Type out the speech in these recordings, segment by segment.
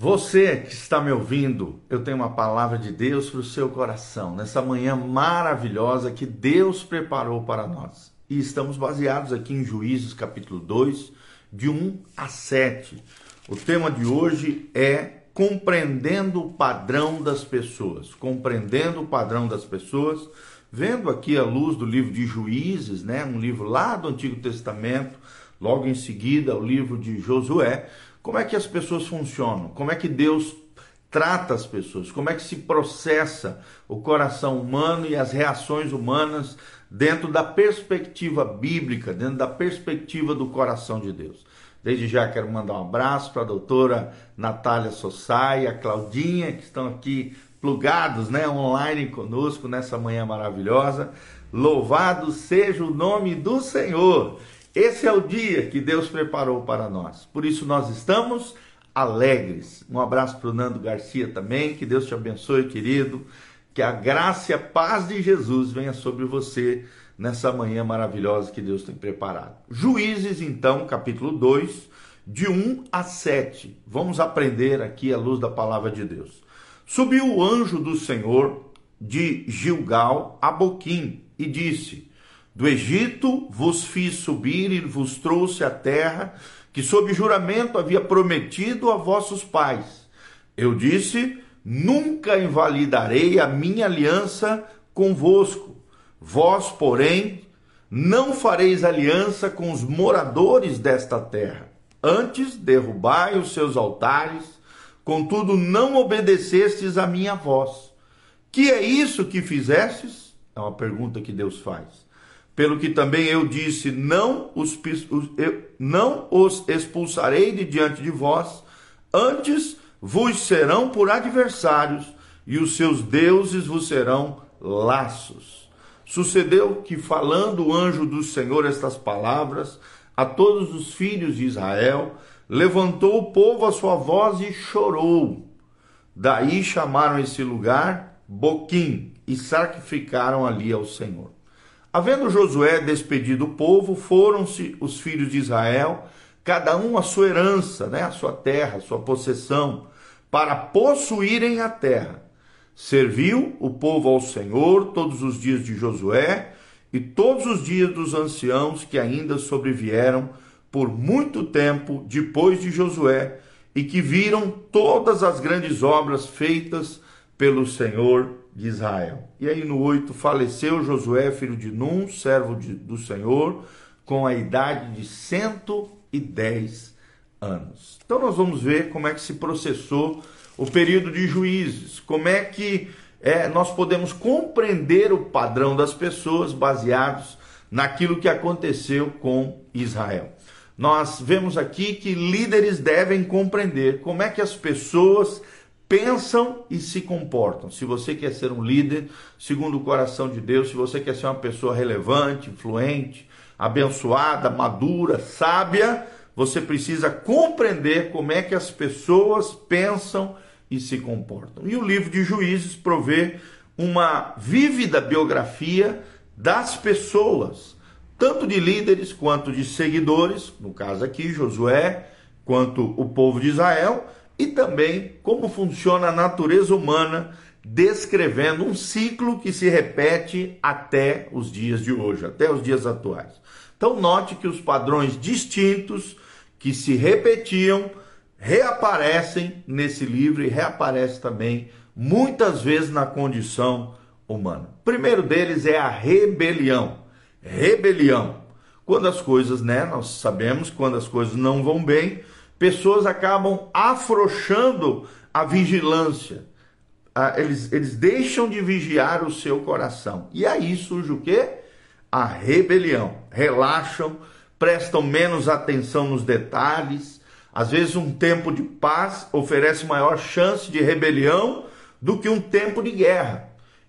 Você que está me ouvindo, eu tenho uma palavra de Deus para o seu coração, nessa manhã maravilhosa que Deus preparou para nós. E estamos baseados aqui em Juízes capítulo 2, de 1 a 7. O tema de hoje é compreendendo o padrão das pessoas. Compreendendo o padrão das pessoas, vendo aqui a luz do livro de Juízes, né, um livro lá do Antigo Testamento, logo em seguida o livro de Josué como é que as pessoas funcionam? Como é que Deus trata as pessoas? Como é que se processa o coração humano e as reações humanas dentro da perspectiva bíblica, dentro da perspectiva do coração de Deus? Desde já quero mandar um abraço para a doutora Natália Sossai, a Claudinha, que estão aqui plugados, né, online conosco nessa manhã maravilhosa. Louvado seja o nome do Senhor. Esse é o dia que Deus preparou para nós. Por isso nós estamos alegres. Um abraço para o Nando Garcia também. Que Deus te abençoe, querido. Que a graça e a paz de Jesus venha sobre você nessa manhã maravilhosa que Deus tem preparado. Juízes, então, capítulo 2, de 1 a 7. Vamos aprender aqui à luz da palavra de Deus. Subiu o anjo do Senhor de Gilgal a Boquim e disse: do Egito vos fiz subir e vos trouxe a terra que, sob juramento, havia prometido a vossos pais. Eu disse: Nunca invalidarei a minha aliança convosco. Vós, porém, não fareis aliança com os moradores desta terra. Antes derrubai os seus altares, contudo não obedecestes à minha voz. Que é isso que fizestes? É uma pergunta que Deus faz pelo que também eu disse: não os, eu, não os expulsarei de diante de vós, antes vos serão por adversários, e os seus deuses vos serão laços. Sucedeu que, falando o anjo do Senhor estas palavras a todos os filhos de Israel, levantou o povo a sua voz e chorou. Daí chamaram esse lugar Boquim e sacrificaram ali ao Senhor. Havendo Josué despedido o povo, foram-se os filhos de Israel, cada um a sua herança, né, a sua terra, a sua possessão, para possuírem a terra. Serviu o povo ao Senhor todos os dias de Josué e todos os dias dos anciãos que ainda sobrevieram por muito tempo depois de Josué e que viram todas as grandes obras feitas pelo Senhor de Israel. E aí no 8, faleceu Josué, filho de Num, servo de, do Senhor, com a idade de 110 anos. Então nós vamos ver como é que se processou o período de juízes, como é que é, nós podemos compreender o padrão das pessoas baseados naquilo que aconteceu com Israel. Nós vemos aqui que líderes devem compreender como é que as pessoas pensam e se comportam. Se você quer ser um líder segundo o coração de Deus, se você quer ser uma pessoa relevante, influente, abençoada, madura, sábia, você precisa compreender como é que as pessoas pensam e se comportam. E o livro de Juízes provê uma vívida biografia das pessoas, tanto de líderes quanto de seguidores, no caso aqui Josué, quanto o povo de Israel, e também como funciona a natureza humana, descrevendo um ciclo que se repete até os dias de hoje, até os dias atuais. Então, note que os padrões distintos que se repetiam reaparecem nesse livro e reaparecem também muitas vezes na condição humana. O primeiro deles é a rebelião. Rebelião. Quando as coisas, né, nós sabemos quando as coisas não vão bem, pessoas acabam afrouxando a vigilância. Ah, eles, eles deixam de vigiar o seu coração. E aí surge o que? A rebelião. Relaxam, prestam menos atenção nos detalhes. Às vezes, um tempo de paz oferece maior chance de rebelião do que um tempo de guerra.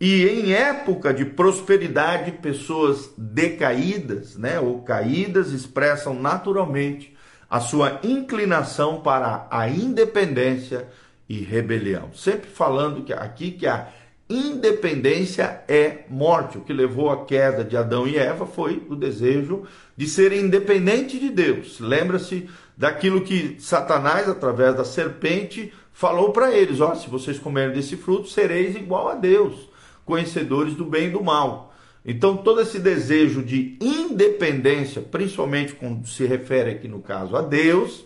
E em época de prosperidade, pessoas decaídas, né, ou caídas, expressam naturalmente a sua inclinação para a independência e rebelião. Sempre falando que aqui que a independência é morte. O que levou à queda de Adão e Eva foi o desejo de serem independentes de Deus. Lembra-se daquilo que Satanás, através da serpente, falou para eles: ó, se vocês comerem desse fruto, sereis igual a Deus, conhecedores do bem e do mal. Então, todo esse desejo de independência, principalmente quando se refere aqui no caso a Deus,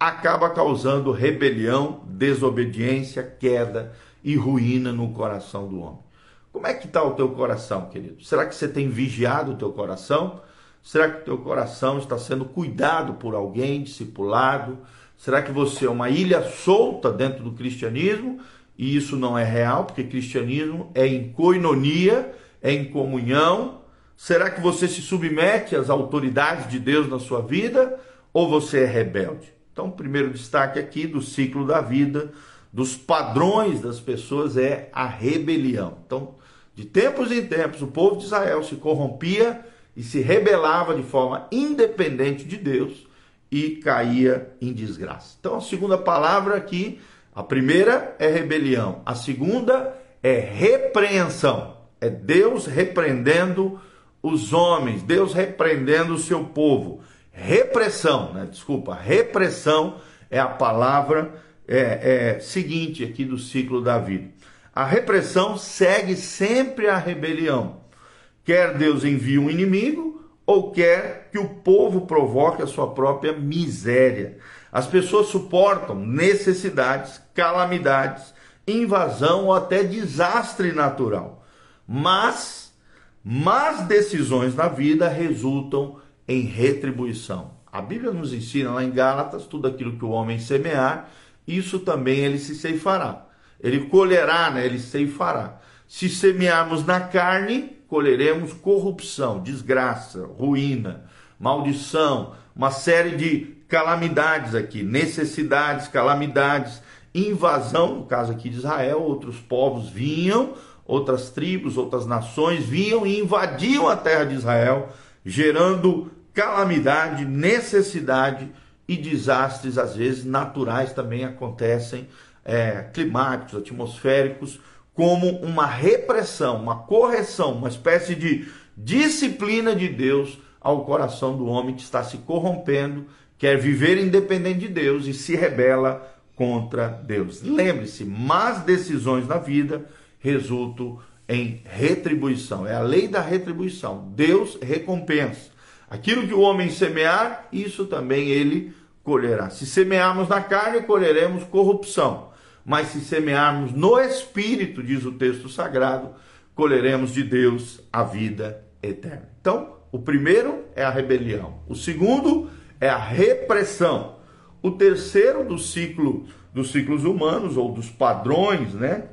acaba causando rebelião, desobediência, queda e ruína no coração do homem. Como é que está o teu coração, querido? Será que você tem vigiado o teu coração? Será que o teu coração está sendo cuidado por alguém, discipulado? Será que você é uma ilha solta dentro do cristianismo? E isso não é real, porque cristianismo é em coinonia, em comunhão. Será que você se submete às autoridades de Deus na sua vida ou você é rebelde? Então, o primeiro destaque aqui do ciclo da vida, dos padrões das pessoas é a rebelião. Então, de tempos em tempos, o povo de Israel se corrompia e se rebelava de forma independente de Deus e caía em desgraça. Então, a segunda palavra aqui, a primeira é rebelião, a segunda é repreensão. É Deus repreendendo os homens, Deus repreendendo o seu povo. Repressão, né? desculpa, repressão é a palavra é, é, seguinte aqui do ciclo da vida. A repressão segue sempre a rebelião. Quer Deus envie um inimigo, ou quer que o povo provoque a sua própria miséria. As pessoas suportam necessidades, calamidades, invasão ou até desastre natural. Mas, más decisões na vida resultam em retribuição. A Bíblia nos ensina lá em Gálatas, tudo aquilo que o homem semear, isso também ele se ceifará. Ele colherá, né? ele ceifará. Se semearmos na carne, colheremos corrupção, desgraça, ruína, maldição, uma série de calamidades aqui, necessidades, calamidades, invasão, no caso aqui de Israel, outros povos vinham, outras tribos, outras nações vinham e invadiam a terra de Israel, gerando calamidade, necessidade e desastres, às vezes naturais também acontecem, é, climáticos, atmosféricos, como uma repressão, uma correção, uma espécie de disciplina de Deus ao coração do homem que está se corrompendo, quer viver independente de Deus e se rebela contra Deus. Lembre-se, más decisões na vida resultam em retribuição. É a lei da retribuição. Deus recompensa. Aquilo que o homem semear, isso também ele colherá. Se semearmos na carne, colheremos corrupção. Mas se semearmos no espírito, diz o texto sagrado, colheremos de Deus a vida eterna. Então, o primeiro é a rebelião. O segundo é a repressão. O terceiro do ciclo dos ciclos humanos ou dos padrões, né?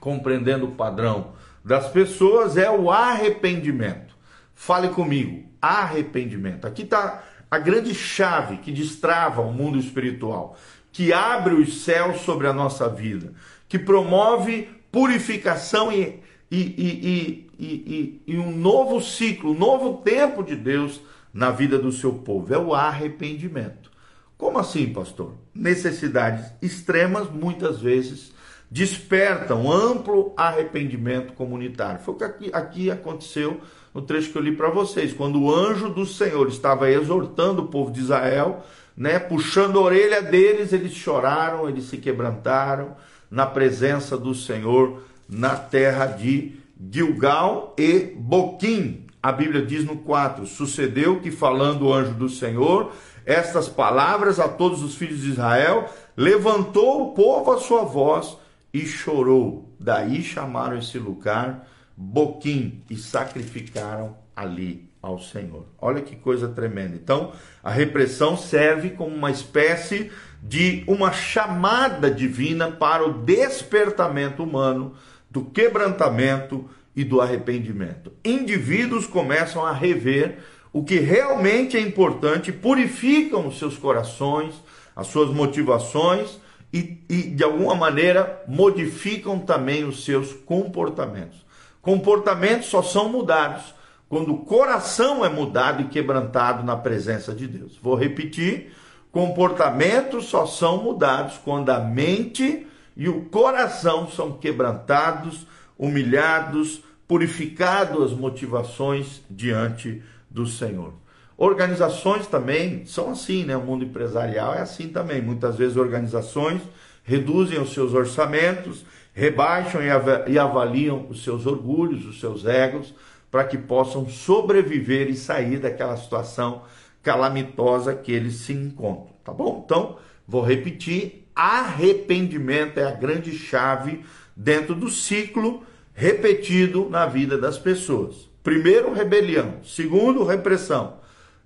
Compreendendo o padrão das pessoas é o arrependimento. Fale comigo, arrependimento. Aqui está a grande chave que destrava o mundo espiritual, que abre os céus sobre a nossa vida, que promove purificação e, e, e, e, um novo ciclo, um novo tempo de Deus na vida do seu povo. É o arrependimento. Como assim, pastor? Necessidades extremas, muitas vezes, despertam amplo arrependimento comunitário. Foi o que aqui, aqui aconteceu no trecho que eu li para vocês, quando o anjo do Senhor estava exortando o povo de Israel, né, puxando a orelha deles, eles choraram, eles se quebrantaram na presença do Senhor na terra de Gilgal e Boquim. A Bíblia diz no 4: Sucedeu que, falando o anjo do Senhor, estas palavras a todos os filhos de Israel, levantou o povo a sua voz e chorou. Daí chamaram esse lugar Boquim e sacrificaram ali ao Senhor. Olha que coisa tremenda. Então, a repressão serve como uma espécie de uma chamada divina para o despertamento humano do quebrantamento e do arrependimento. Indivíduos começam a rever o que realmente é importante, purificam os seus corações, as suas motivações e, e de alguma maneira modificam também os seus comportamentos. Comportamentos só são mudados quando o coração é mudado e quebrantado na presença de Deus. Vou repetir: comportamentos só são mudados quando a mente e o coração são quebrantados, humilhados, purificados as motivações diante do Senhor. Organizações também são assim, né? O mundo empresarial é assim também. Muitas vezes organizações reduzem os seus orçamentos, rebaixam e avaliam os seus orgulhos, os seus egos, para que possam sobreviver e sair daquela situação calamitosa que eles se encontram, tá bom? Então, vou repetir: arrependimento é a grande chave dentro do ciclo repetido na vida das pessoas. Primeiro, rebelião. Segundo, repressão.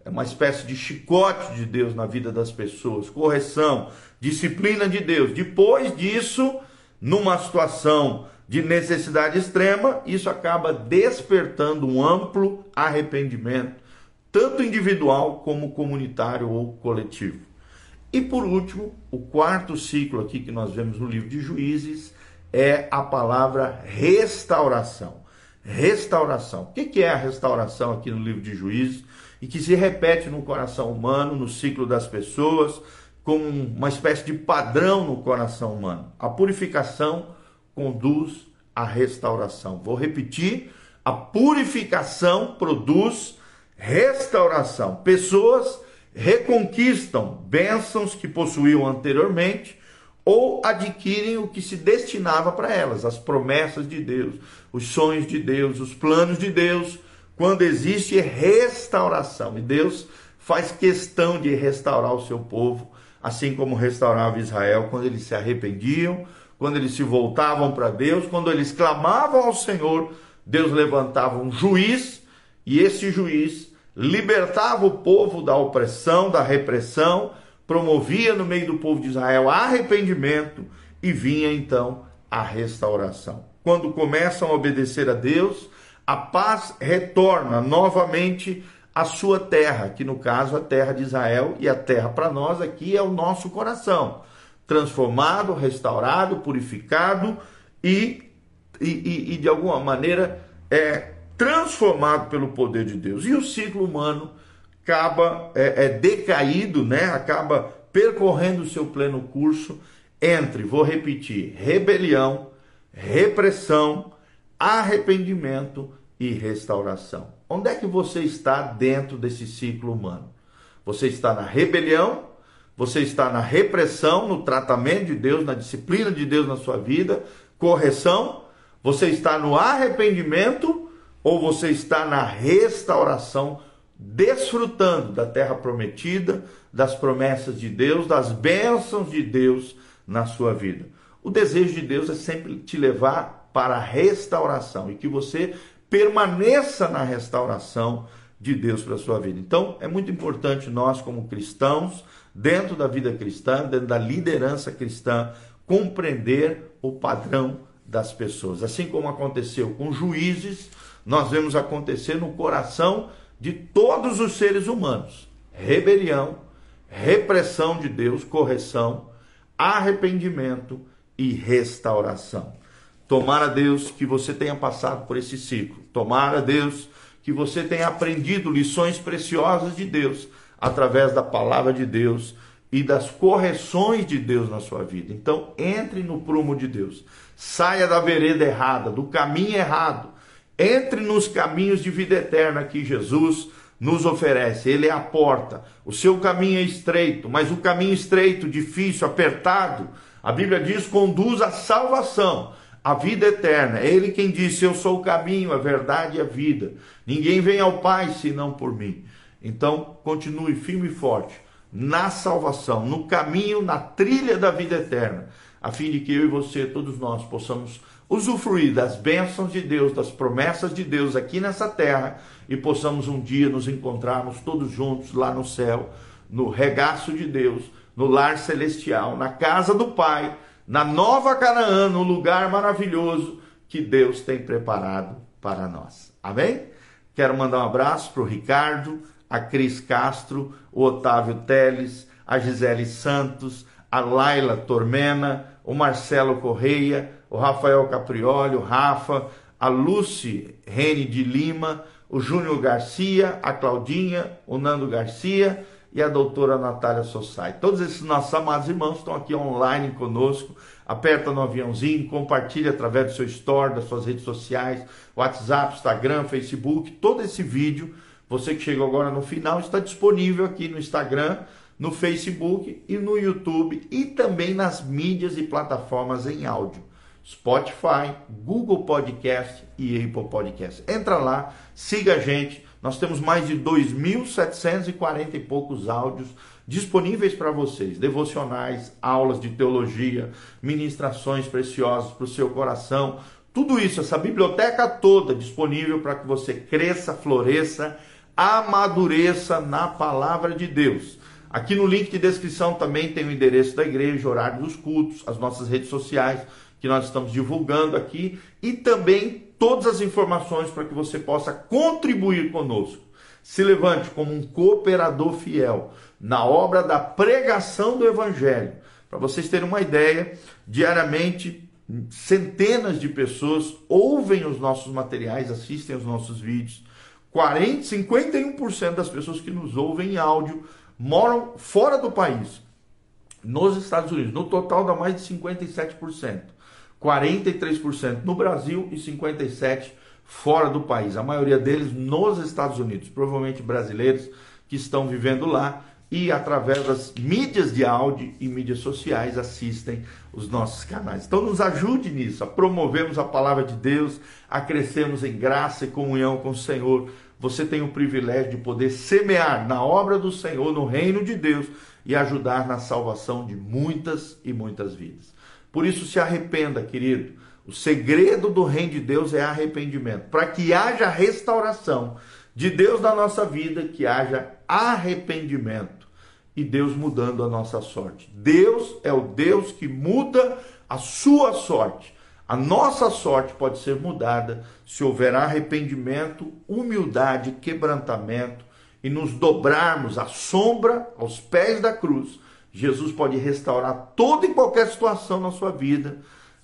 É uma espécie de chicote de Deus na vida das pessoas, correção, disciplina de Deus. Depois disso, numa situação de necessidade extrema, isso acaba despertando um amplo arrependimento, tanto individual como comunitário ou coletivo. E por último, o quarto ciclo aqui que nós vemos no livro de Juízes é a palavra restauração. Restauração. O que é a restauração aqui no livro de Juízes? E que se repete no coração humano, no ciclo das pessoas, como uma espécie de padrão no coração humano. A purificação conduz à restauração. Vou repetir: a purificação produz restauração. Pessoas reconquistam bênçãos que possuíam anteriormente ou adquirem o que se destinava para elas, as promessas de Deus, os sonhos de Deus, os planos de Deus, quando existe restauração. E Deus faz questão de restaurar o seu povo, assim como restaurava Israel quando eles se arrependiam, quando eles se voltavam para Deus, quando eles clamavam ao Senhor, Deus levantava um juiz e esse juiz libertava o povo da opressão, da repressão promovia no meio do povo de Israel arrependimento e vinha então a restauração. Quando começam a obedecer a Deus, a paz retorna novamente à sua terra, que no caso a terra de Israel e a terra para nós aqui é o nosso coração, transformado, restaurado, purificado e, e, e de alguma maneira é transformado pelo poder de Deus. E o ciclo humano acaba é, é decaído, né? acaba percorrendo o seu pleno curso entre, vou repetir, rebelião, repressão, arrependimento e restauração. Onde é que você está dentro desse ciclo humano? Você está na rebelião, você está na repressão, no tratamento de Deus, na disciplina de Deus na sua vida, correção, você está no arrependimento ou você está na restauração desfrutando da terra prometida, das promessas de Deus, das bênçãos de Deus na sua vida. O desejo de Deus é sempre te levar para a restauração e que você permaneça na restauração de Deus para a sua vida. Então, é muito importante nós, como cristãos, dentro da vida cristã, dentro da liderança cristã, compreender o padrão das pessoas. Assim como aconteceu com juízes, nós vemos acontecer no coração de todos os seres humanos: rebelião, repressão de Deus, correção, arrependimento e restauração. Tomara Deus que você tenha passado por esse ciclo. Tomara Deus que você tenha aprendido lições preciosas de Deus através da palavra de Deus e das correções de Deus na sua vida. Então, entre no prumo de Deus. Saia da vereda errada, do caminho errado entre nos caminhos de vida eterna que Jesus nos oferece. Ele é a porta. O seu caminho é estreito, mas o caminho estreito, difícil, apertado, a Bíblia diz, conduz à salvação, à vida eterna. É ele quem disse: Eu sou o caminho, a verdade e a vida. Ninguém vem ao Pai senão por mim. Então, continue firme e forte na salvação, no caminho, na trilha da vida eterna, a fim de que eu e você, todos nós, possamos usufruir das bênçãos de Deus, das promessas de Deus aqui nessa terra e possamos um dia nos encontrarmos todos juntos lá no céu, no regaço de Deus, no lar celestial, na casa do Pai, na nova Canaã, no lugar maravilhoso que Deus tem preparado para nós. Amém? Quero mandar um abraço para o Ricardo, a Cris Castro, o Otávio Teles, a Gisele Santos, a Laila Tormena, o Marcelo Correia, o Rafael Caprioli, o Rafa, a Lucy Rene de Lima, o Júnior Garcia, a Claudinha, o Nando Garcia e a doutora Natália Sossai. Todos esses nossos amados irmãos estão aqui online conosco. Aperta no aviãozinho, compartilha através do seu store, das suas redes sociais, WhatsApp, Instagram, Facebook, todo esse vídeo Você que chegou agora no final, está disponível aqui no Instagram, no Facebook e no YouTube e também nas mídias e plataformas em áudio. Spotify, Google Podcast e Apple Podcast. Entra lá, siga a gente. Nós temos mais de 2.740 e poucos áudios disponíveis para vocês, devocionais, aulas de teologia, ministrações preciosas para o seu coração, tudo isso, essa biblioteca toda disponível para que você cresça, floresça, amadureça na palavra de Deus. Aqui no link de descrição também tem o endereço da igreja, horário dos cultos, as nossas redes sociais que nós estamos divulgando aqui e também todas as informações para que você possa contribuir conosco. Se levante como um cooperador fiel na obra da pregação do Evangelho. Para vocês terem uma ideia, diariamente centenas de pessoas ouvem os nossos materiais, assistem os nossos vídeos. 40, 51% das pessoas que nos ouvem em áudio moram fora do país, nos Estados Unidos. No total dá mais de 57%. 43% no Brasil e 57% fora do país. A maioria deles nos Estados Unidos, provavelmente brasileiros que estão vivendo lá e através das mídias de áudio e mídias sociais assistem os nossos canais. Então nos ajude nisso, a promovermos a palavra de Deus, a crescermos em graça e comunhão com o Senhor. Você tem o privilégio de poder semear na obra do Senhor, no reino de Deus e ajudar na salvação de muitas e muitas vidas. Por isso se arrependa, querido. O segredo do reino de Deus é arrependimento, para que haja restauração de Deus na nossa vida, que haja arrependimento e Deus mudando a nossa sorte. Deus é o Deus que muda a sua sorte. A nossa sorte pode ser mudada se houver arrependimento, humildade, quebrantamento e nos dobrarmos à sombra, aos pés da cruz. Jesus pode restaurar toda e qualquer situação na sua vida,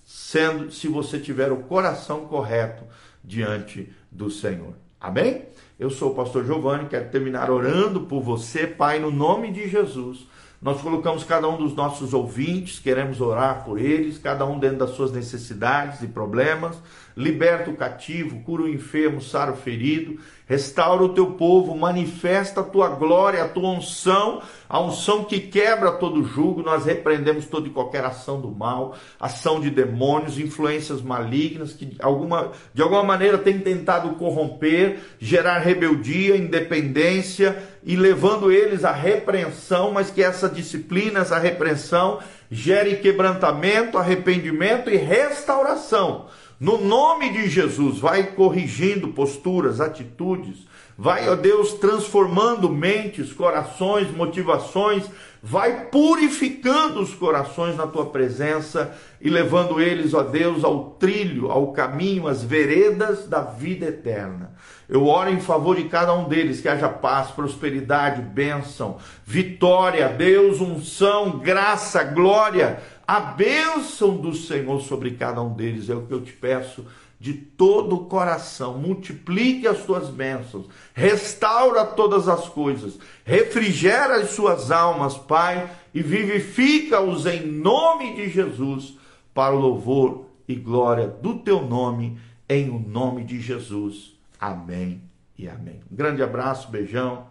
sendo se você tiver o coração correto diante do Senhor. Amém? Eu sou o pastor Giovanni, quero terminar orando por você, Pai, no nome de Jesus. Nós colocamos cada um dos nossos ouvintes, queremos orar por eles, cada um dentro das suas necessidades e problemas. Liberta o cativo, cura o enfermo, sara o ferido, restaura o teu povo, manifesta a tua glória, a tua unção, a unção que quebra todo jugo. Nós repreendemos toda e qualquer ação do mal, ação de demônios, influências malignas que alguma, de alguma maneira têm tentado corromper, gerar rebeldia, independência e levando eles à repreensão, mas que essa disciplina, essa repreensão gere quebrantamento, arrependimento e restauração. No nome de Jesus, vai corrigindo posturas, atitudes, vai, ó Deus, transformando mentes, corações, motivações, vai purificando os corações na tua presença e levando eles, ó Deus, ao trilho, ao caminho, às veredas da vida eterna. Eu oro em favor de cada um deles, que haja paz, prosperidade, bênção, vitória, Deus, unção, graça, glória, a bênção do Senhor sobre cada um deles. É o que eu te peço de todo o coração. Multiplique as tuas bênçãos, restaura todas as coisas, refrigera as suas almas, Pai, e vivifica-os em nome de Jesus, para o louvor e glória do teu nome, em o nome de Jesus. Amém e amém. Um grande abraço, beijão.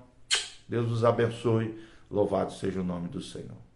Deus os abençoe. Louvado seja o nome do Senhor.